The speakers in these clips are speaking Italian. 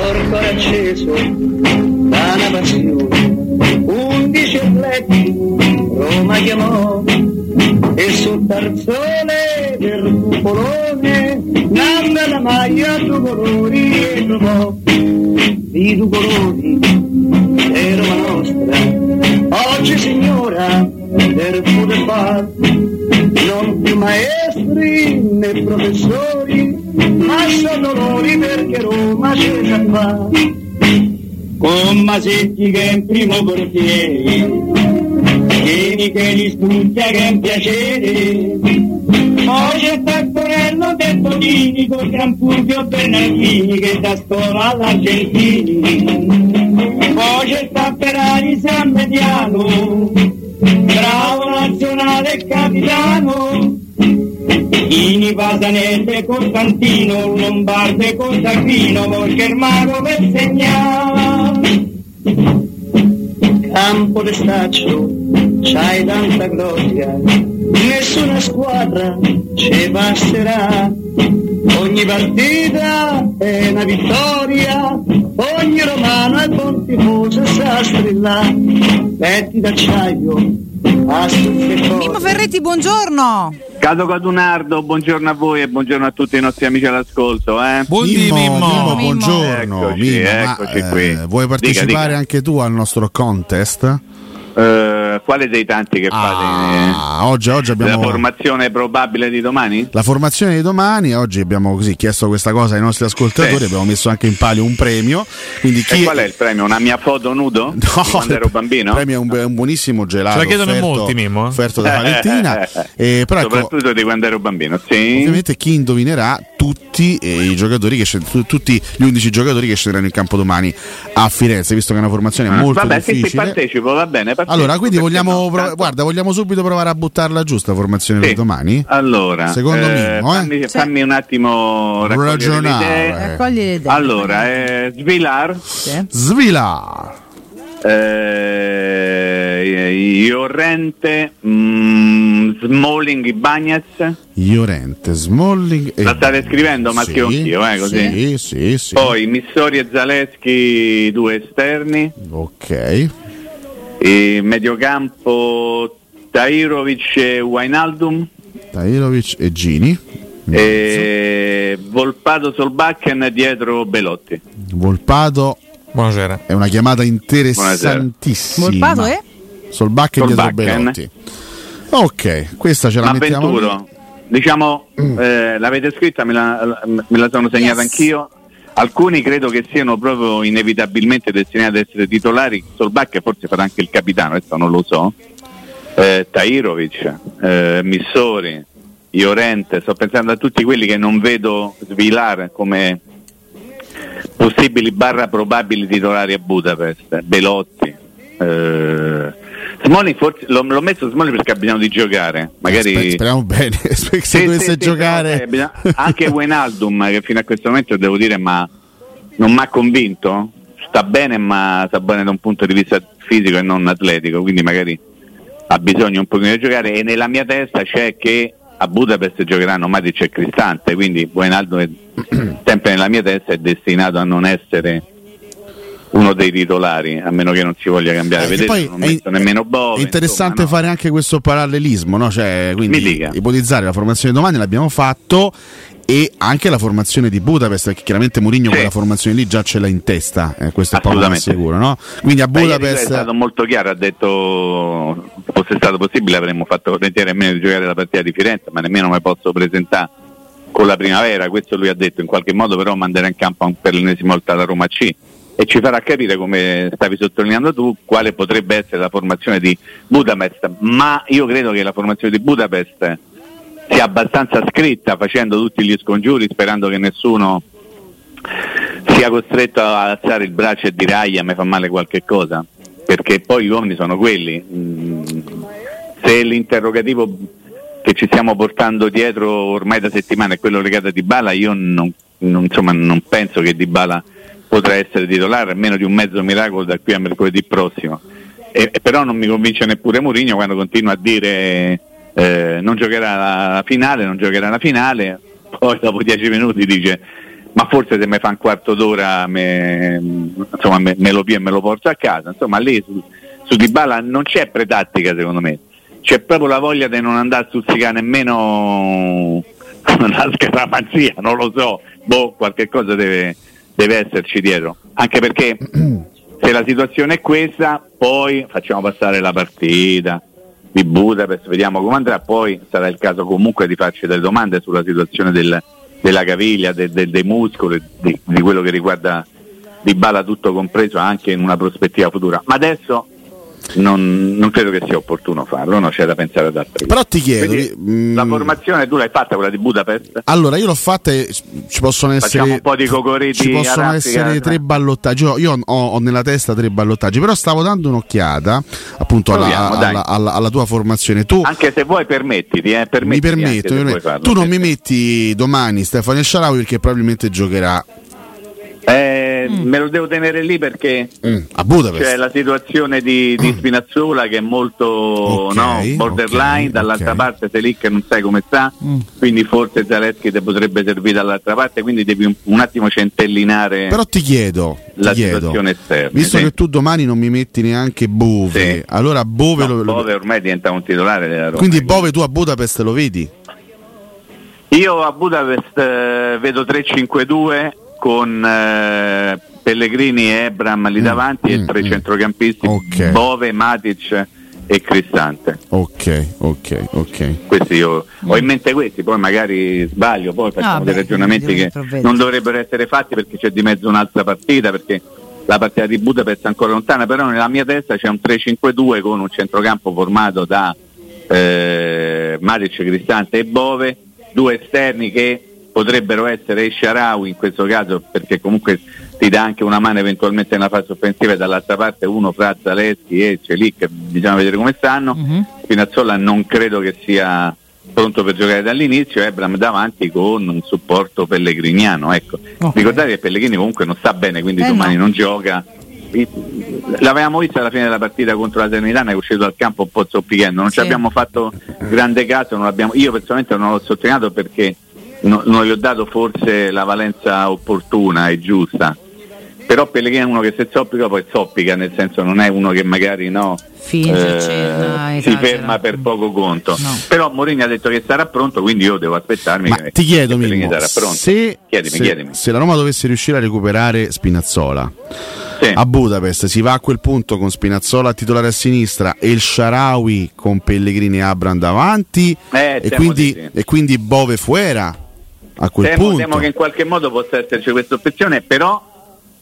Porto acceso da passione, undici atleti Roma chiamò e sul tarzone del cupolone nanna la maglia due colori e trovò. Di due colori è Roma nostra oggi signora del poter far non più maestri né professori ma sono dolori perché Roma c'è già fa con Masetti che è in primo portiere Vieni che li studia che è un piacere. Poi c'è Taccorello del Bonini con Gran Fulvio Bernardini che da scuola all'Argentini. Poi c'è Tapperari San Mediano bravo nazionale e capitano Ini Pasanese Costantino Lombarde Costantino Volchermano per segnare Campo de staccio c'hai tanta gloria nessuna squadra ci passerà ogni partita è una vittoria ogni romano è buon tifoso sa strillare petti d'acciaio Mimmo Ferretti, buongiorno. Cato Cadunardo, buongiorno a voi e buongiorno a tutti i nostri amici all'ascolto. Eh? Buondì, Mimmo. Mimmo. buongiorno. Eccoci, Mimmo, ma, eccoci eh, qui. vuoi partecipare Dica, dica. anche tu al nostro contest? Eh, quale dei tanti che fate? Ah, oggi, oggi La abbiamo formazione probabile di domani? la formazione di domani. Oggi abbiamo così chiesto questa cosa ai nostri ascoltatori. Sì. Abbiamo messo anche in palio un premio. Quindi chi E qual è il premio? Una mia foto nudo? Di quando ero bambino? Il premio è un, un buonissimo gelato. Ce la chiedono offerto- molti, Mimmo, eh? Offerto da Valentina. Eh, però ecco, Soprattutto di quando ero bambino, sì. Ovviamente chi indovinerà tutti eh, i giocatori che scend- tu- tutti gli 11 giocatori che scenderanno in campo domani a Firenze, visto che è una formazione molto Ah, Vabbè, sì, sì, difficile. partecipo, va bene. partecipo, allora, quindi vogliamo, no? pro- Tanto- guarda, vogliamo subito provare a buttarla giusta formazione Sì. per domani? Allora, Secondo eh, Mimmo, eh? fammi, fammi un attimo raccogliere le Ragionare. idee. Raccogli le idee. Allora, eh, Svilar, Sì. Svila! eh, Iorrente, mm, Smalling, Bagnez. Iorente, Smalling e... La state scrivendo, ma Sì, eh, così. Sì, sì, sì. Poi Missori e Zaleschi, due esterni. Ok. E mediocampo Tairovic e Wijnaldum. Tairovic e Gini. E Volpato Solbakken dietro Belotti. Volpato Buonasera. è una chiamata interessantissima. Volpato eh? Solbakken dietro. Belotti. Ok, questa ce la Ma mettiamo. lì. Diciamo, eh, l'avete scritta, me la, me la sono segnata Yes. anch'io. Alcuni credo che siano proprio inevitabilmente destinati ad essere titolari. Solbakken forse farà anche il capitano, adesso non lo so. Eh, Tairovic, eh, Missori, Iorente, sto pensando a tutti quelli che non vedo svilare come possibili barra probabili titolari a Budapest. Belotti. Eh, Smolli forse l'ho, l'ho messo Smolli perché ha bisogno di giocare. Magari Aspe- speriamo bene. Se Sì, dovesse sì, giocare, bisogna- anche Wijnaldum che fino a questo momento devo dire ma non mi ha convinto sta bene ma sta bene da un punto di vista fisico e non atletico quindi magari ha bisogno un pochino di giocare e nella mia testa c'è che a Budapest giocheranno Matic e Cristante quindi Wijnaldum è sempre nella mia testa è destinato a non essere uno dei titolari a meno che non si voglia cambiare Eh, vedete non messo nemmeno Bove è interessante insomma, no. fare anche questo parallelismo, no? Cioè, quindi ipotizzare la formazione domani l'abbiamo fatto e anche la formazione di Budapest, perché chiaramente Mourinho Sì. quella formazione lì già ce l'ha in testa, eh, questo è poco sicuro, no? Quindi a lui è Budapest stato molto chiaro, ha detto fosse stato possibile avremmo fatto volentieri a meno di giocare la partita di Firenze, ma nemmeno mi posso presentare con la primavera, questo lui ha detto, in qualche modo però manderà in campo per l'ennesima volta la Roma C e ci farà capire, come stavi sottolineando tu, quale potrebbe essere la formazione di Budapest, ma io credo che la formazione di Budapest sia abbastanza scritta facendo tutti gli scongiuri sperando che nessuno sia costretto ad alzare il braccio e dire aia mi fa male qualche cosa, perché poi gli uomini sono quelli. Mm, se l'interrogativo che ci stiamo portando dietro ormai da settimane è quello legato a Dybala, io non, non, insomma, non penso che Dybala potrà essere titolare, meno di un mezzo miracolo da qui a mercoledì prossimo. E, e però non mi convince neppure Mourinho quando continua a dire eh, non giocherà la finale, non giocherà la finale, poi dopo dieci minuti dice ma forse se mi fa un quarto d'ora me, insomma, me, me lo pio e me lo porto a casa. Insomma lì su, su Dybala non c'è pretattica secondo me, c'è proprio la voglia di non andare a stuzzicare nemmeno la scaramanzia, non lo so, boh, qualche cosa deve, deve esserci dietro, anche perché se la situazione è questa, poi facciamo passare la partita di Budapest, vediamo come andrà, poi sarà il caso comunque di farci delle domande sulla situazione del, della caviglia, de, de, dei muscoli, di, di, quello che riguarda Di Bala tutto compreso anche in una prospettiva futura. Ma adesso non, non, credo che sia opportuno farlo, no? c'è da pensare ad altri. Però ti chiedo, Quindi, mh, la mm, formazione tu l'hai fatta quella di Budapest? Allora io l'ho fatta e ci possono essere un po' di cocoriti ci possono aratica, essere tre ballottaggi. Io, io ho, ho, nella testa tre ballottaggi, però stavo dando un'occhiata appunto alla, alla, alla, alla, tua formazione. Tu, anche se vuoi permettiti, eh, permettiti mi permetto, mi permetto. tu non mi metti domani Stefano Sciarawi perché probabilmente giocherà eh, mm. Me lo devo tenere lì perché mm. c'è la situazione di, di mm. Spinazzola che è molto okay, no, borderline, okay, dall'altra okay. parte Selic non sai come sta, mm. quindi forse Zaleschi ti potrebbe servire dall'altra parte, quindi devi un, un attimo centellinare Però ti chiedo, la ti situazione chiedo, esterna. Visto sì. che tu domani non mi metti neanche Bove, sì. allora Bove, no, lo, Bove ormai diventa un titolare della Roma. Quindi Bove tu a Budapest lo vedi? Io a Budapest eh, vedo 3-5-2 con eh, Pellegrini e Ebram lì mm, davanti mm, e tre mm. centrocampisti okay. Bove, Matic e Cristante. Ok, ok, ok. Questi io ho in mente questi, poi magari sbaglio, poi facciamo no, dei beh, ragionamenti che non dovrebbero essere fatti perché c'è di mezzo un'altra partita, perché la partita di Budapest è ancora lontana, però nella mia testa c'è un 3-5-2 con un centrocampo formato da eh, Matic, Cristante e Bove, due esterni che potrebbero essere Sharawi in questo caso perché comunque ti dà anche una mano eventualmente nella fase offensiva e dall'altra parte uno fra Zaleschi e Celic bisogna vedere come stanno uh-huh. Spinazzola non credo che sia pronto per giocare dall'inizio Ebram davanti con un supporto pellegriniano ecco. okay. ricordate che Pellegrini comunque non sta bene quindi eh domani no. non gioca l'avevamo vista alla fine della partita contro la Serenitana che è uscito dal campo un po' zoppicando non sì. ci abbiamo fatto grande caso io personalmente non l'ho sottolineato perché no, non gli ho dato forse la valenza opportuna e giusta. Però Pellegrini è uno che se zoppica poi zoppica, nel senso non è uno che magari no, Finge, eh, cena, si ferma per poco conto. No. Però Mourinho ha detto che sarà pronto, quindi io devo aspettarmi Ma che, ti chiedo, che Mimmo, sarà pronto. Se, chiedimi, se, chiedimi. se la Roma dovesse riuscire a recuperare Spinazzola sì. a Budapest si va a quel punto con Spinazzola a titolare a sinistra e il Sharawi con Pellegrini e Abram davanti eh, e, quindi, e quindi Bove fuera a quel temo, punto. Temo che in qualche modo possa esserci questa opzione, però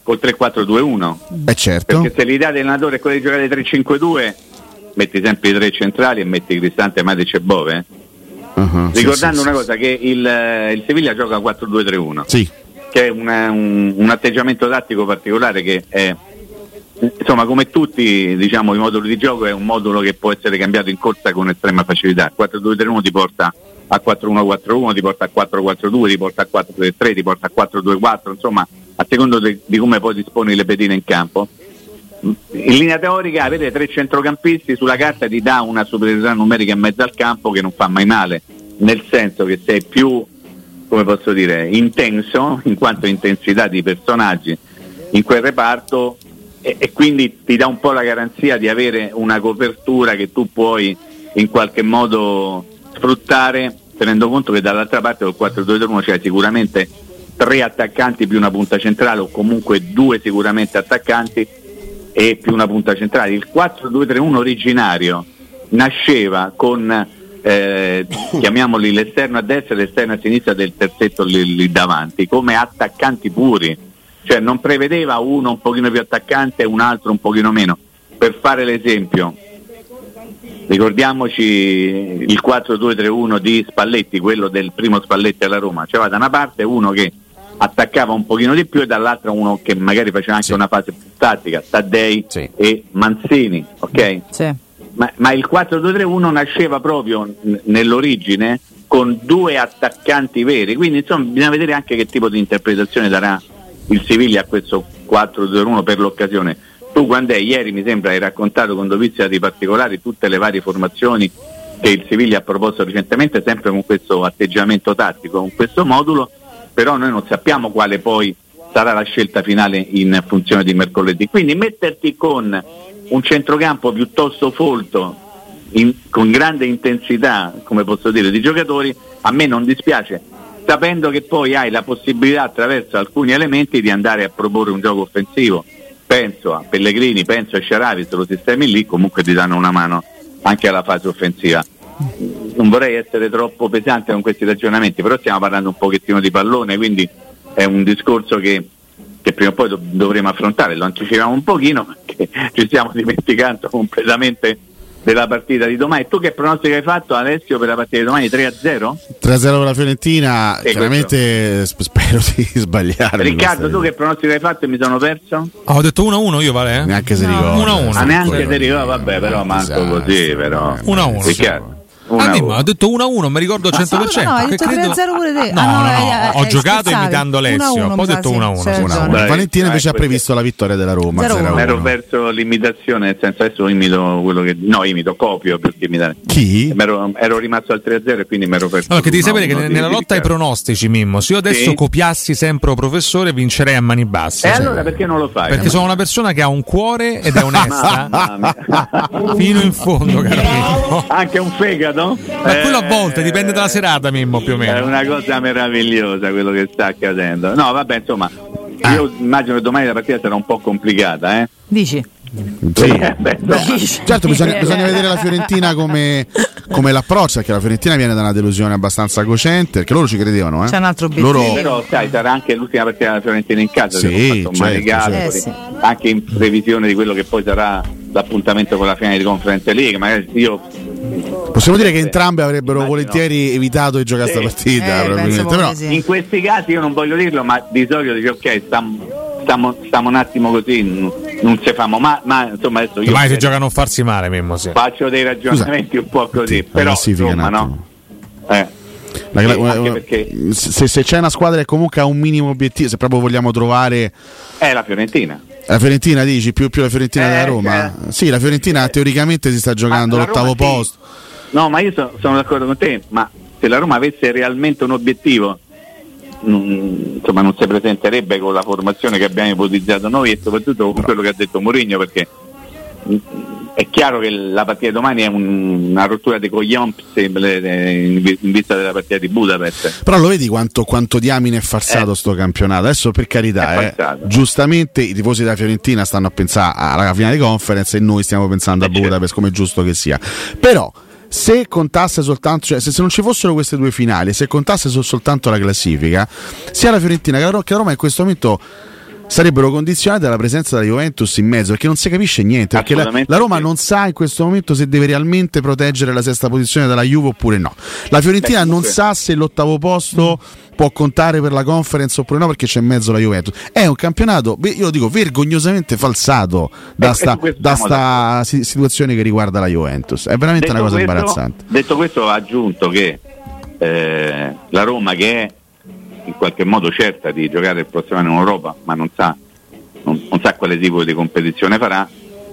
col 3-4-2-1. Eh certo. Perché se l'idea dell'allenatore è quella di giocare 3-5-2, metti sempre i tre centrali e metti Cristante, Matic e Bove. Uh-huh, Ricordando sì, una sì, cosa, che il, il, Sevilla gioca 4-2-3-1. Sì. Che è una, un, un atteggiamento tattico particolare che è insomma come tutti diciamo, i moduli di gioco è un modulo che può essere cambiato in corsa con estrema facilità 4-2-3-1 ti porta a 4-1-4-1, ti porta a 4-4-2, ti porta a 4-3-3, ti porta a 4-2-4, insomma a secondo di, di come poi disponi le pedine in campo. In linea teorica avere tre centrocampisti sulla carta ti dà una superiorità numerica in mezzo al campo che non fa mai male, nel senso che sei più, come posso dire, intenso in quanto intensità di personaggi in quel reparto e, e quindi ti dà un po' la garanzia di avere una copertura che tu puoi in qualche modo sfruttare tenendo conto che dall'altra parte col 4-2-3-1 c'è sicuramente tre attaccanti più una punta centrale o comunque due sicuramente attaccanti e più una punta centrale. Il 4-2-3-1 originario nasceva con eh, chiamiamoli l'esterno a destra e l'esterno a sinistra del terzetto lì, lì, davanti come attaccanti puri, cioè non prevedeva uno un pochino più attaccante e un altro un pochino meno. Per fare l'esempio, Ricordiamoci il 4-2-3-1 di Spalletti, quello del primo Spalletti alla Roma. C'era da una parte uno che attaccava un pochino di più e dall'altra uno che magari faceva anche sì. una fase più tattica, Taddei sì. e Manzini, ok? Sì. Ma, ma, il 4-2-3-1 nasceva proprio nell'origine con due attaccanti veri, quindi insomma bisogna vedere anche che tipo di interpretazione darà il Siviglia a questo 4-2-1 per l'occasione. Tu quando è, ieri mi sembra hai raccontato con dovizia di particolari tutte le varie formazioni che il Siviglia ha proposto recentemente, sempre con questo atteggiamento tattico, con questo modulo, però noi non sappiamo quale poi sarà la scelta finale in funzione di mercoledì. Quindi metterti con un centrocampo piuttosto folto, in, con grande intensità, come posso dire, di giocatori, a me non dispiace, sapendo che poi hai la possibilità attraverso alcuni elementi di andare a proporre un gioco offensivo. Penso a Pellegrini, penso a Sciaravi, se lo sistemi lì comunque ti danno una mano anche alla fase offensiva. Non vorrei essere troppo pesante con questi ragionamenti, però stiamo parlando un pochettino di pallone, quindi è un discorso che, che prima o poi do- dovremo affrontare, lo anticipiamo un pochino perché ci stiamo dimenticando completamente della partita di domani. Tu che pronostico hai fatto Alessio per la partita di domani? 3-0? 3-0 per la Fiorentina, sì, chiaramente questo. spero di sbagliare. Riccardo, tu che pronostico hai fatto e mi sono perso? Oh, ho detto 1-1 io vale? Neanche se ricordo. 1-1. Ah, neanche se ricordo, vabbè, però manco così, però. 1-1. Riccardo. Ah, Mimmo, ho detto 1-1, mi ricordo 100%. No, no, hai detto credo... 3-0 pure te. No, ah, no, no, no, ho giocato imitando Alessio, poi ho detto 1-1. Valentina invece ha previsto la vittoria della Roma. Ero verso l'imitazione, nel senso adesso imito quello che... No, imito, copio perché imitare. Chi? Ero, ero rimasto al 3-0 e quindi mi ero perso. Allora, che devi sapere che nella lotta ai pronostici, Mimmo, se io adesso copiassi sempre professore vincerei a mani basse. E allora perché non lo fai? Perché sono una persona che ha un cuore ed è onesta fino in fondo, caro Mimmo. Anche un fegato? Quello a volte dipende dalla serata, Mimmo, più o meno. È una cosa meravigliosa quello che sta accadendo. No, vabbè, insomma, ah. io immagino che domani la partita sarà un po' complicata, eh? Dici? Sì. Eh, beh, certo, bisogna, bisogna, vedere la Fiorentina come, come l'approccia, perché la Fiorentina viene da una delusione abbastanza cocente, perché loro ci credevano. Eh? C'è un altro obiettivo. Loro... Però sai, sarà anche l'ultima partita della Fiorentina in casa, sì, certo, certo. Eh, sì. anche in previsione di quello che poi sarà l'appuntamento con la finale di Conference League. Magari io Possiamo dire che entrambe avrebbero Immagino. volentieri evitato di giocare questa sì. partita. Eh, Però... Sì. In questi casi io non voglio dirlo, ma di solito dice ok, stiamo, stiamo, stiamo un attimo così, non, non ci famo, ma, ma insomma adesso io... Mai si gioca a non farsi male, Mimmo, sì. Faccio dei ragionamenti Scusa. un po' così, però insomma no. Eh. La, la, perché... se, se, c'è una squadra che comunque ha un minimo obiettivo, se proprio vogliamo trovare... È la Fiorentina. La Fiorentina dici più, più la Fiorentina eh, della Roma? Eh, sì, la Fiorentina eh, teoricamente si sta giocando l'ottavo Roma, posto. Sì. No, ma io so, sono d'accordo con te, ma se la Roma avesse realmente un obiettivo, non, insomma, non si presenterebbe con la formazione che abbiamo ipotizzato noi e soprattutto con quello che ha detto Mourinho perché è chiaro che la partita di domani è un, una rottura di coglions in vista della partita di Budapest. Però lo vedi quanto, quanto diamine è falsato eh. sto campionato? Adesso per carità, eh, giustamente i tifosi della Fiorentina stanno a pensare alla finale di conference e noi stiamo pensando a eh, certo. Budapest come è giusto che sia. Però se contasse soltanto, cioè se, se, non ci fossero queste due finali, se contasse soltanto la classifica, sia la Fiorentina che la Roma in questo momento sarebbero condizionate dalla presenza della Juventus in mezzo perché non si capisce niente perché la, la, Roma non sa in questo momento se deve realmente proteggere la sesta posizione dalla Juve oppure no. La Fiorentina Beh, non sa se l'ottavo posto mm. può contare per la conference oppure no perché c'è in mezzo la Juventus. È un campionato io lo dico vergognosamente falsato da, sta, da sta situazione che riguarda la Juventus. È veramente detto una cosa questo, imbarazzante. detto questo ho aggiunto che eh, la Roma che è in qualche modo certa di giocare il prossimo anno in Europa, ma non sa, non, non sa quale tipo di competizione farà,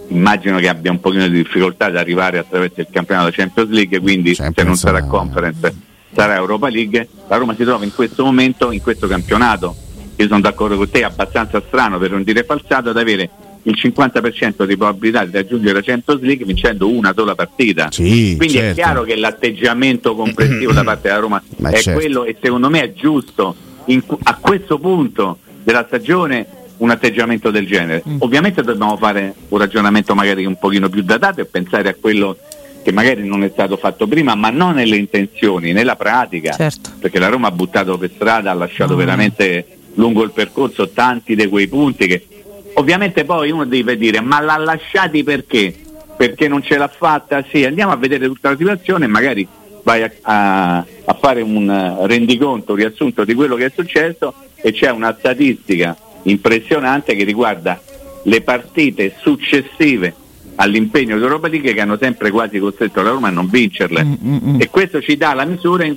immagino che abbia un pochino di difficoltà ad arrivare attraverso il campionato Champions League, quindi Champions se non sarà conference sarà Europa League. La Roma si trova in questo momento, in questo campionato, io sono d'accordo con te, è abbastanza strano per non dire falsato, ad avere il 50% di probabilità di raggiungere la Champions League vincendo una sola partita. Sì, Quindi certo. è chiaro che l'atteggiamento complessivo da parte della Roma Ma è certo. quello e secondo me è giusto in, a questo punto della stagione un atteggiamento del genere. Mm. Ovviamente dobbiamo fare un ragionamento magari un pochino più datato e pensare a quello che magari non è stato fatto prima, ma non nelle intenzioni, nella pratica. Certo. Perché la Roma ha buttato per strada, ha lasciato mm. veramente lungo il percorso tanti di quei punti che ovviamente poi uno deve dire ma l'ha lasciati perché? Perché non ce l'ha fatta? Sì, andiamo a vedere tutta la situazione e magari vai a, a, a fare un rendiconto, un riassunto di quello che è successo e c'è una statistica impressionante che riguarda le partite successive all'impegno d'Europa League che hanno sempre quasi costretto la Roma a non vincerle mm, mm, mm. e questo ci dà la misura in,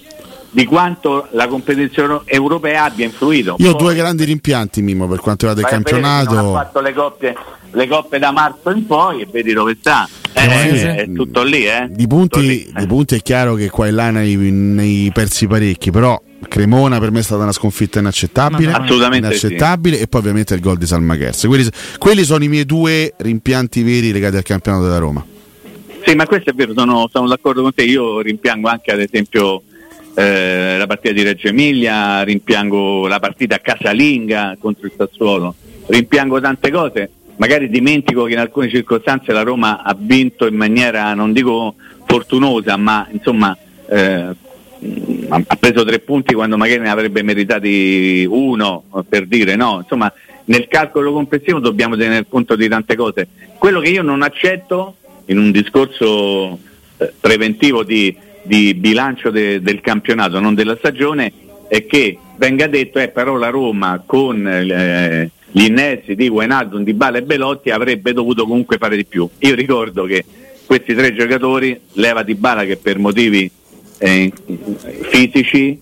di quanto la competizione europea abbia influito. Io ho due grandi rimpianti Mimo per quanto riguarda il campionato. Non ha fatto le coppie, le coppe da marzo in poi e vedi dove sta. Eh, eh, è tutto lì, eh. Di punti, lì, di punti è chiaro che qua e là ne hai persi parecchi, però Cremona per me è stata una sconfitta inaccettabile, assolutamente inaccettabile sì. e poi ovviamente il gol di Salmaghers. Quelli, quelli, sono i miei due rimpianti veri legati al campionato della Roma. Sì, ma questo è vero, sono, sono d'accordo con te. Io rimpiango anche ad esempio eh, la partita di Reggio Emilia, rimpiango la partita casalinga contro il Sassuolo, rimpiango tante cose. Magari dimentico che in alcune circostanze la Roma ha vinto in maniera, non dico fortunosa, ma insomma eh, ha preso tre punti quando magari ne avrebbe meritati uno per dire no, insomma nel calcolo complessivo dobbiamo tener conto di tante cose. Quello che io non accetto in un discorso eh, preventivo di, di bilancio de, del campionato, non della stagione, è che venga detto eh, però la Roma con eh, gli innesti di Wijnaldum, Di Bale e Belotti avrebbe dovuto comunque fare di più. Io ricordo che questi tre giocatori, leva Di Bala che per motivi eh, fisici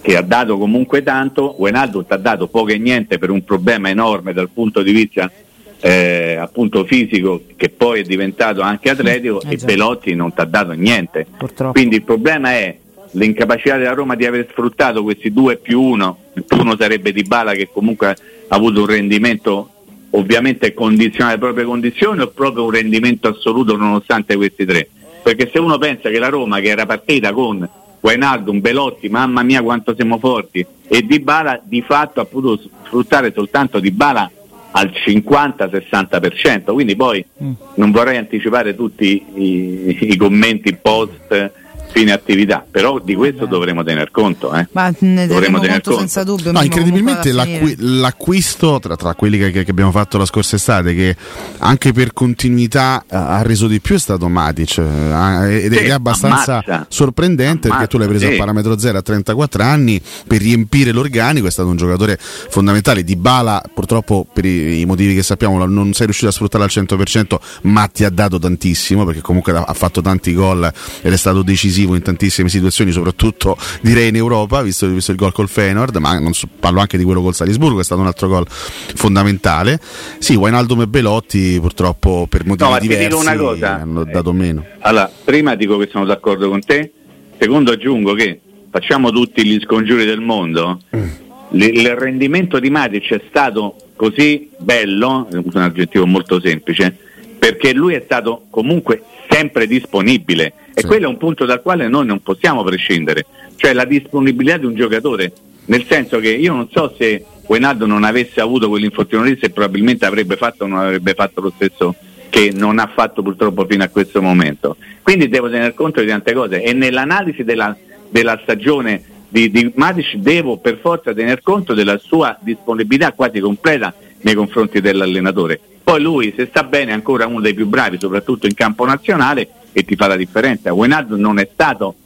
che ha dato comunque tanto, ti ha dato poco e niente per un problema enorme dal punto di vista eh, appunto fisico che poi è diventato anche atletico eh, e Pelotti non ti ha dato niente. Purtroppo. Quindi il problema è l'incapacità della Roma di aver sfruttato questi due più uno, più uno sarebbe Di Bala che comunque ha avuto un rendimento ovviamente condizionato alle proprie condizioni o proprio un rendimento assoluto nonostante questi tre perché se uno pensa che la Roma che era partita con Guainaldum, Belotti, mamma mia quanto siamo forti e Di Bala di fatto ha potuto sfruttare soltanto Di Bala al 50-60%, quindi poi mm. non vorrei anticipare tutti i, i commenti post fine attività, però di questo Beh. dovremo tener conto. Eh. Ma ne dovremo tener conto senza dubbio. No, incredibilmente l'acqui- l'acquisto tra, tra quelli che, che, abbiamo fatto la scorsa estate, che anche per continuità ha reso di più, è stato Matic eh, ed sì, è abbastanza ammazza. sorprendente ammazza, perché tu l'hai preso sì. a parametro zero a 34 anni per riempire l'organico, è stato un giocatore fondamentale. Di Bala, purtroppo per i, i motivi che sappiamo, non sei riuscito a sfruttare al 100%, ma ti ha dato tantissimo perché comunque ha fatto tanti gol ed è stato decisivo decisivo in tantissime situazioni, soprattutto direi in Europa, visto, visto il gol col Feyenoord, ma so, parlo anche di quello col Salisburgo, è stato un altro gol fondamentale. Sì, Wijnaldum e Belotti purtroppo per motivi no, diversi hanno dato meno. Allora, prima dico che sono d'accordo con te, secondo aggiungo che facciamo tutti gli scongiuri del mondo. Mm. Il rendimento di Matic è stato così bello, è un aggettivo molto semplice, perché lui è stato comunque sempre disponibile e sì. quello è un punto dal quale noi non possiamo prescindere, cioè la disponibilità di un giocatore, nel senso che io non so se Guenaldo non avesse avuto quell'infortunio lì se probabilmente avrebbe fatto o non avrebbe fatto lo stesso che non ha fatto purtroppo fino a questo momento. Quindi devo tener conto di tante cose e nell'analisi della, della stagione di, di Matic devo per forza tener conto della sua disponibilità quasi completa nei confronti dell'allenatore. Poi lui, se sta bene, è ancora uno dei più bravi, soprattutto in campo nazionale, e ti fa la differenza. Guenardo non è stato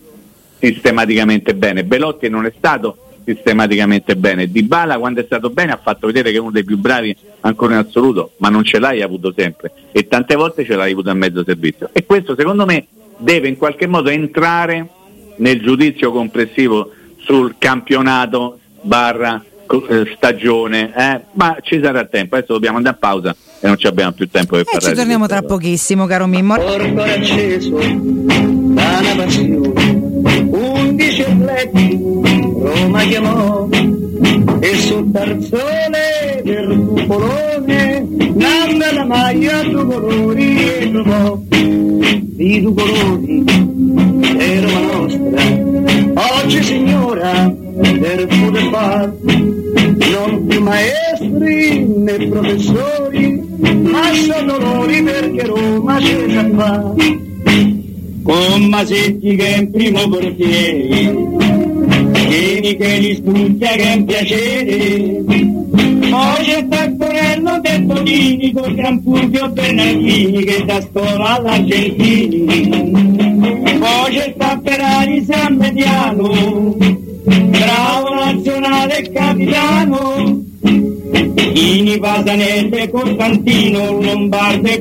sistematicamente bene, Belotti non è stato sistematicamente bene, Di Bala quando è stato bene ha fatto vedere che è uno dei più bravi ancora in assoluto, ma non ce l'hai avuto sempre e tante volte ce l'hai avuto a mezzo servizio. E questo secondo me deve in qualche modo entrare nel giudizio complessivo sul campionato barra eh, stagione, eh? ma ci sarà tempo, adesso dobbiamo andare a pausa e non ci abbiamo più tempo per e parlare. Ci torniamo tra pochissimo, caro Mimmo. Porto acceso da una passione, undici atleti Roma chiamò e sul tarzone del cupolone nanna la maglia due colori e trovò i due colori e Roma nostra oggi signora per poter far non più maestri né professori ma sono loro perché Roma c'è già fa con Masetti che è in primo portiere Vieni che li studia che è un piacere. Poi c'è Taccorello del Tonini con Gran Fulvio Bernardini che da scuola all'Argentini. Poi c'è Tapperari San Mediano bravo nazionale capitano, Ini Pasanese Costantino, Lombarde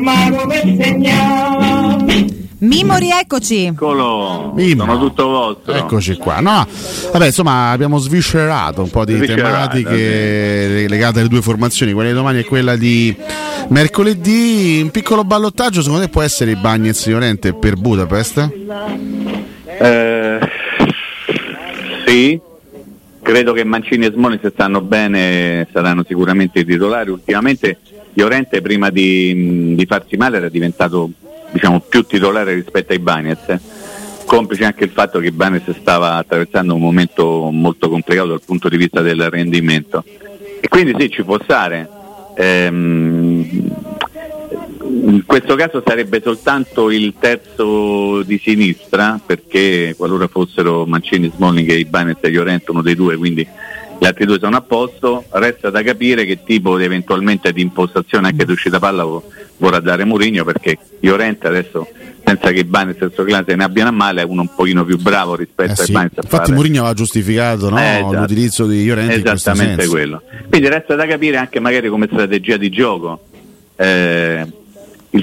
mago per segnare. Mimo, rieccoci. Eccolo, Mimo. sono tutto vostro. Eccoci qua. No, vabbè, insomma, abbiamo sviscerato un po' di tematiche sì. legate alle due formazioni, quella di domani e quella di mercoledì. Un piccolo ballottaggio, secondo te può essere i Bagnets Llorente per Budapest? Eh, sì, credo che Mancini e Smoni se stanno bene saranno sicuramente i titolari. Ultimamente Llorente prima di, di farsi male era diventato diciamo, più titolare rispetto ai Bagnets, complice anche il fatto che Ibanez stava attraversando un momento molto complicato dal punto di vista del rendimento. E quindi sì, ci può stare. Ehm, in questo caso sarebbe soltanto il terzo di sinistra, perché qualora fossero Mancini, Smalling e Ibanez e Llorente uno dei due, quindi gli altri due sono a posto, resta da capire che tipo di, eventualmente di impostazione anche di uscita palla vorrà dare Mourinho perché Llorente adesso senza che Ibanez e il suo clan se ne abbiano a male è uno un pochino più bravo rispetto eh sì. a Ibanez infatti Mourinho aveva giustificato no? eh, esatto. l'utilizzo di Llorente esattamente quello quindi resta da capire anche magari come strategia di gioco eh,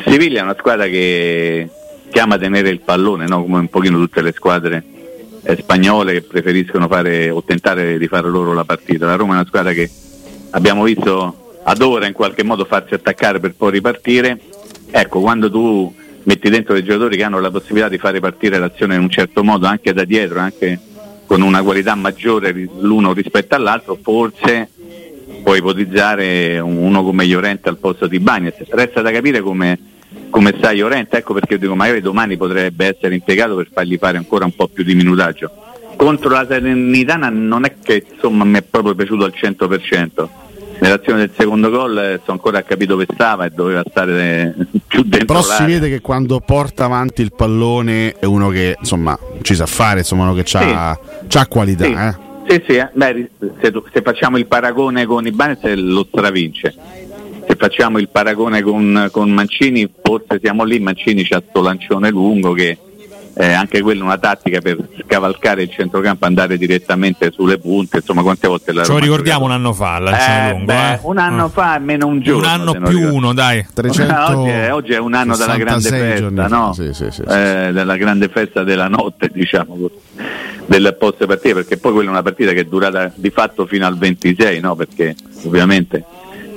Siviglia è una squadra che chiama tenere il pallone no? come un pochino tutte le squadre eh, spagnole che preferiscono fare o tentare di fare loro la partita la Roma è una squadra che abbiamo visto adora in qualche modo farsi attaccare per poi ripartire, ecco quando tu metti dentro dei giocatori che hanno la possibilità di fare partire l'azione in un certo modo anche da dietro, anche con una qualità maggiore l'uno rispetto all'altro, forse puoi ipotizzare uno come Llorente al posto di Bagnez. Resta da capire come, come sta Llorente, ecco perché io dico magari domani potrebbe essere impiegato per fargli fare ancora un po' più di minutaggio. Contro la Serenitana non è che insomma mi è proprio piaciuto al 100% nell'azione del secondo gol eh, so ancora capito dove stava e doveva stare eh, più dentro però si vede che quando porta avanti il pallone è uno che insomma ci sa fare insomma uno che ha sì. qualità sì. Eh. Sì, sì, eh. Beh, se, se, facciamo il paragone con Ibanez lo stravince facciamo il paragone con, con Mancini forse siamo lì Mancini c'ha sto lancione lungo che eh, anche quella una tattica per scavalcare il centrocampo andare direttamente sulle punte insomma quante volte la ce lo ricordiamo un anno fa eh, lungo, beh, eh. un anno ah. fa meno un giorno un anno più uno dai 300... oggi, è, oggi, è, un anno della grande festa no? sì, sì, sì, eh, della grande festa della notte diciamo del post partita perché poi quella è una partita che è durata di fatto fino al 26 no? perché ovviamente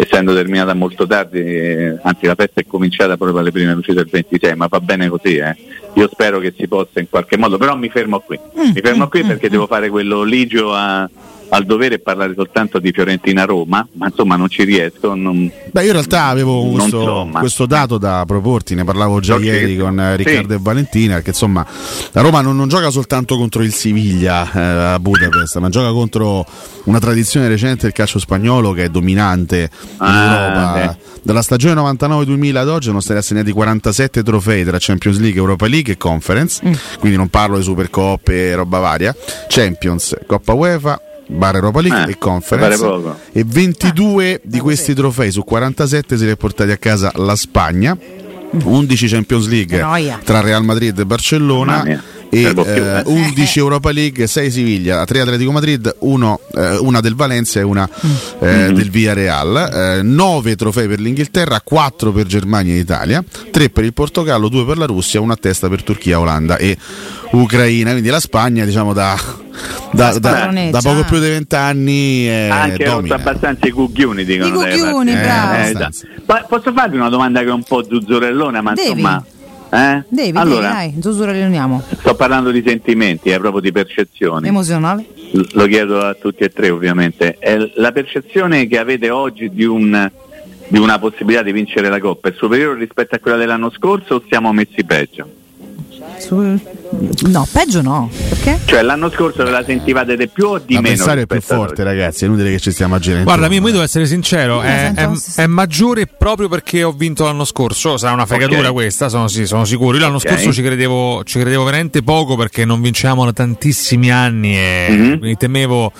essendo terminata molto tardi, eh, anzi la festa è cominciata proprio alle prime luci del 26, ma va bene così, eh. io spero che si possa in qualche modo, però mi fermo qui, mi fermo qui perché devo fare quello ligio a, al dovere parlare soltanto di Fiorentina-Roma, ma insomma non ci riesco. Non, Beh, io in realtà avevo questo, so, questo, dato da proporti, ne parlavo già okay. ieri con eh, Riccardo sì. e Valentina, che insomma la Roma non, non gioca soltanto contro il Siviglia eh, a Budapest, ma gioca contro una tradizione recente del calcio spagnolo che è dominante in ah, Europa. Beh. Dalla stagione 99-2000 ad oggi sono stati assegnati 47 trofei tra Champions League, Europa League e Conference, mm. quindi non parlo di Supercoppe e roba varia, Champions, Coppa UEFA, Bar Europa League eh, e Conference. e 22 ah, di questi trofei su 47 se li ha portati a casa la Spagna. 11 Champions League tra Real Madrid e Barcellona e eh, 11 Europa League, 6 Siviglia, 3 Atletico Madrid, 1, eh, una del Valencia e una eh, mm-hmm. del Villarreal, 9 eh, trofei per l'Inghilterra, 4 per Germania e Italia, 3 per il Portogallo, 2 per la Russia, una a testa per Turchia, Olanda e Ucraina. Quindi la Spagna, diciamo, da, da, da, da poco più di 20 anni è anche domina. abbastanza i cucchioni dicono. I cucchioni. Eh, eh, posso farvi una domanda che è un po' zuzzurellona, ma Devi. insomma eh? Devi, allora, dai, dai, Sto parlando di sentimenti, è proprio di percezioni. Emozionale? lo chiedo a tutti e tre ovviamente. È la percezione che avete oggi di, un, di una possibilità di vincere la Coppa è superiore rispetto a quella dell'anno scorso o siamo messi peggio? No, peggio no. Perché? Cioè l'anno scorso ve la sentivate di più o di la meno? L'avversario è più forte, ragazzi. È inutile che ci stiamo aggiornando. Guarda, io devo essere sincero: è, è, è, maggiore proprio perché ho vinto l'anno scorso. Sarà una fregatura okay. questa, sono, sì, sono sicuro. Io l'anno okay. scorso ci credevo, ci credevo, veramente poco perché non vinciamo da tantissimi anni e mm-hmm. mi temevo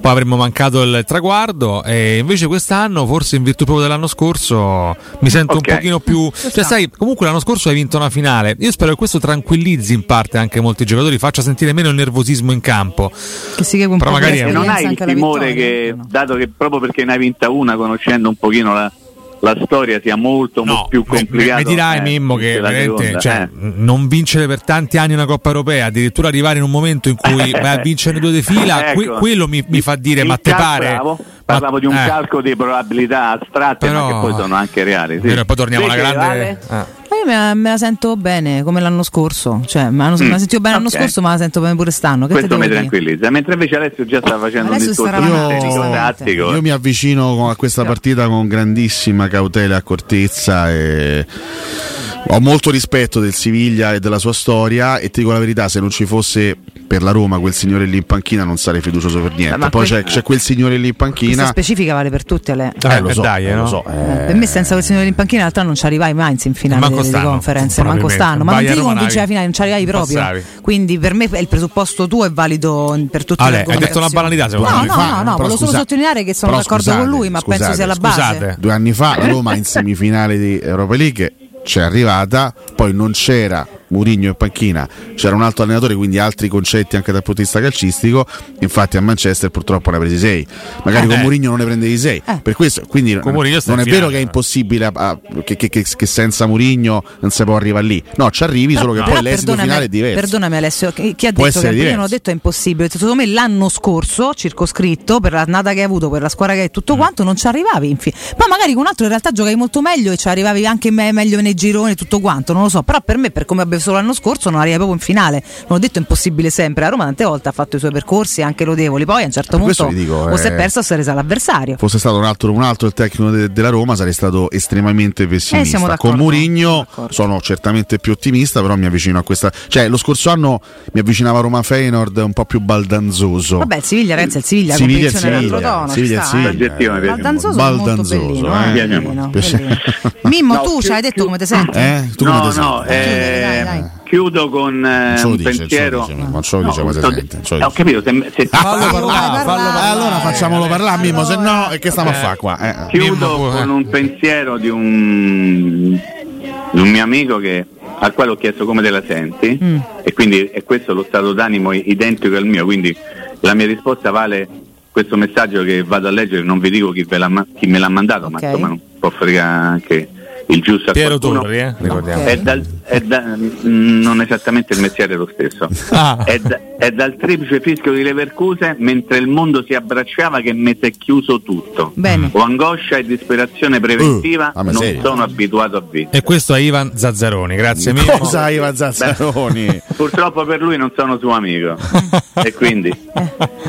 poi avremmo mancato il traguardo. E invece quest'anno, forse in virtù proprio dell'anno scorso, mi sento okay. un pochino più. Cioè, sai, comunque l'anno scorso hai vinto una finale. Io spero che questo tranquillizzi in parte probabilmente anche molti giocatori, faccia sentire meno il nervosismo in campo. Che si che un Però magari di non hai il timore che, no? dato che proprio perché ne hai vinta una, conoscendo un pochino la, la storia, sia molto, molto più Mi, complicato. mi dirai eh, Mimmo che veramente, seconda, cioè, eh. non vincere per tanti anni una Coppa Europea, addirittura arrivare in un momento in cui vai a vincere due di fila, Ecco. que- quello mi, mi fa dire Il ma te pare... bravo, Ma- Parlavo di un eh, calcolo di probabilità astratte, Però- ma che poi sono anche reali. Sì. vero, e poi torniamo alla grande... Ale? ah. Io me la, me la sento bene come l'anno scorso, cioè me la, me la sentivo bene l'anno ok. scorso, ma la sento bene pure stanno. Che Questo mi tranquillizza. Mentre invece Alessio già sta facendo un discorso giustamente. tattico. Io mi avvicino a questa partita con grandissima cautela e accortezza e ho molto rispetto del Siviglia e della sua storia e ti dico la verità, se non ci fosse per la Roma quel signore lì in panchina non sarei fiducioso per niente. Ma Poi que- c'è, c'è quel signore lì in Questa panchina. specifica vale per tutte le. Eh, lo Eh, so, dai, eh, no? lo so. eh. Per me senza quel signore in panchina in realtà non ci arrivai mai in finale Manco di, di stanno, conference, manco stanno, ma non Vai a ti non vincere la finale, non ci arrivai proprio. Passavi. Quindi per me il presupposto tuo è valido per tutte Ale, le hai detto una banalità, secondo No, me. no, Fa- no, no, però volevo solo sottolineare che sono d'accordo con lui, ma scusate, penso sia la base. Scusate. Due anni fa la Roma in semifinale di Europa League c'è arrivata, poi non c'era Murigno in panchina, c'era un altro allenatore, quindi altri concetti anche dal punto di vista calcistico. Infatti a Manchester purtroppo ne ha presi 6. Magari con Eh. Murigno non ne prendevi 6. Eh. Per questo, quindi Con Mourinho sta non è vero finale. che è impossibile a- a- che, che- che- che senza Murigno non si può arrivare lì. No, ci arrivi, solo che Però poi l'esito finale è diverso. Perdonami Alessio, chi chi ha Può detto che io non ho diverso. detto è impossibile? Secondo me l'anno scorso, circoscritto, per l'annata che hai avuto, per la squadra che hai tutto Mm. quanto, non ci arrivavi. Infi- Poi magari con un altro in realtà giocavi molto meglio e ci arrivavi anche me- meglio nei gironi e tutto quanto, non lo so. Però per me, per come solo l'anno scorso, non arrivavi proprio in finale. Non ho detto impossibile sempre. La Roma tante volte ha fatto i suoi percorsi anche lodevoli. Poi a un certo punto dico, o si è eh, perso o si è resa l'avversario. fosse stato un altro, un altro il tecnico de- della Roma sarei stato estremamente Eh, pessimista d'accordo, con Mourinho sono certamente più ottimista però mi avvicino a questa cioè lo scorso anno mi avvicinava Roma Feyenoord un po' più baldanzoso Vabbè, il Siviglia, ragazzi, è il Siviglia, Siviglia Siviglia, d'altro tono, Siviglia Siviglia. eh. Baldanzoso Baldanzoso, bellino, eh. eh, bellino, bellino. Mimmo, No, tu ci hai detto più- come ti senti? eh? tu come No, ti senti? no, eh, Dai, dai. chiudo con eh, un dice, pensiero. dice, non ce lo dice come si sto- sente, ce lo eh, Ho capito, se, se Fallo parlare, vai, fallo vai. parlare. allora facciamolo parlare Mimmo se no e che stiamo a fare qua eh. Mimmo chiudo pure. con un pensiero di un, di un mio amico che- al quale ho chiesto come te la senti Mm. e quindi è questo lo stato d'animo identico al mio, quindi la mia risposta vale questo messaggio che vado a leggere, non vi dico chi, ve l'ha ma- chi me l'ha mandato, Ok. ma insomma non può fregare anche il giusto a Piero qualcuno. Torri, eh, ricordiamo. È dal- è da- mm, non esattamente il mestiere è lo stesso. Ah. È, da- è dal triplice fischio di Leverkusen mentre il mondo si abbracciava che è chiuso tutto. Bene. Ho angoscia e disperazione preventiva, Uh, ah, non serio? sono abituato a vivere. E questo è Ivan Zazzaroni, grazie Mimmo. cosa Ivan Zazzaroni Purtroppo per lui non sono suo amico. e quindi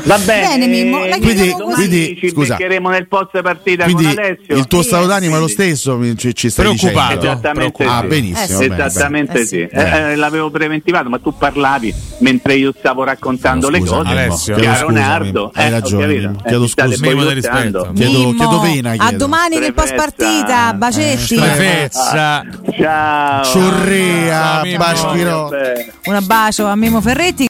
va bene. Bene, Mimmo, la Quindi- quindi- ci scusa. beccheremo nel post partita quindi con Alessio. il tuo Sì, stato d'animo è lo stesso ci, ci stai Preoccupato. dicendo Esattamente ah sì. benissimo Eh sì. bene, Esattamente Eh sì, sì. Eh, eh, l'avevo preventivato, ma tu parlavi mentre io stavo raccontando le Scusa, cose. Mimmo, Alessio. chiedo Chiaro scusa, Nardo, Mimmo, hai eh, ho ragione Eh, chiedo scusa Minimo di rispetto. Chiedo- Mimmo, chiedo pena, A chiedo. domani nel post partita, bacetti. Ciao. Ciurrea Ciao. Baschiro Vabbè. Un abbraccio a Mimmo Ferretti.